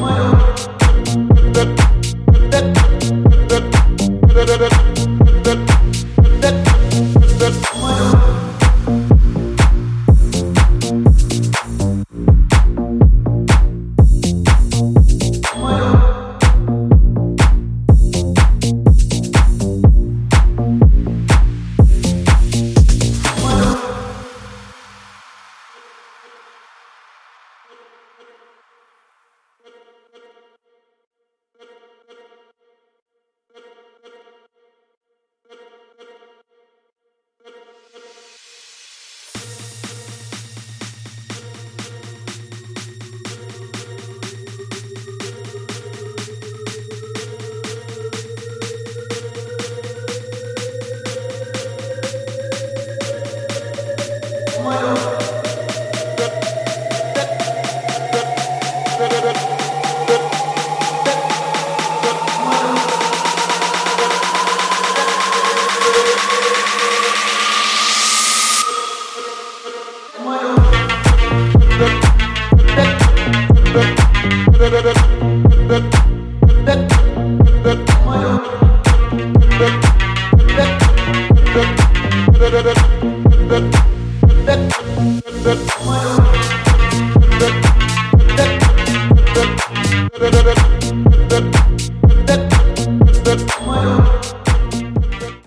Wow. Da da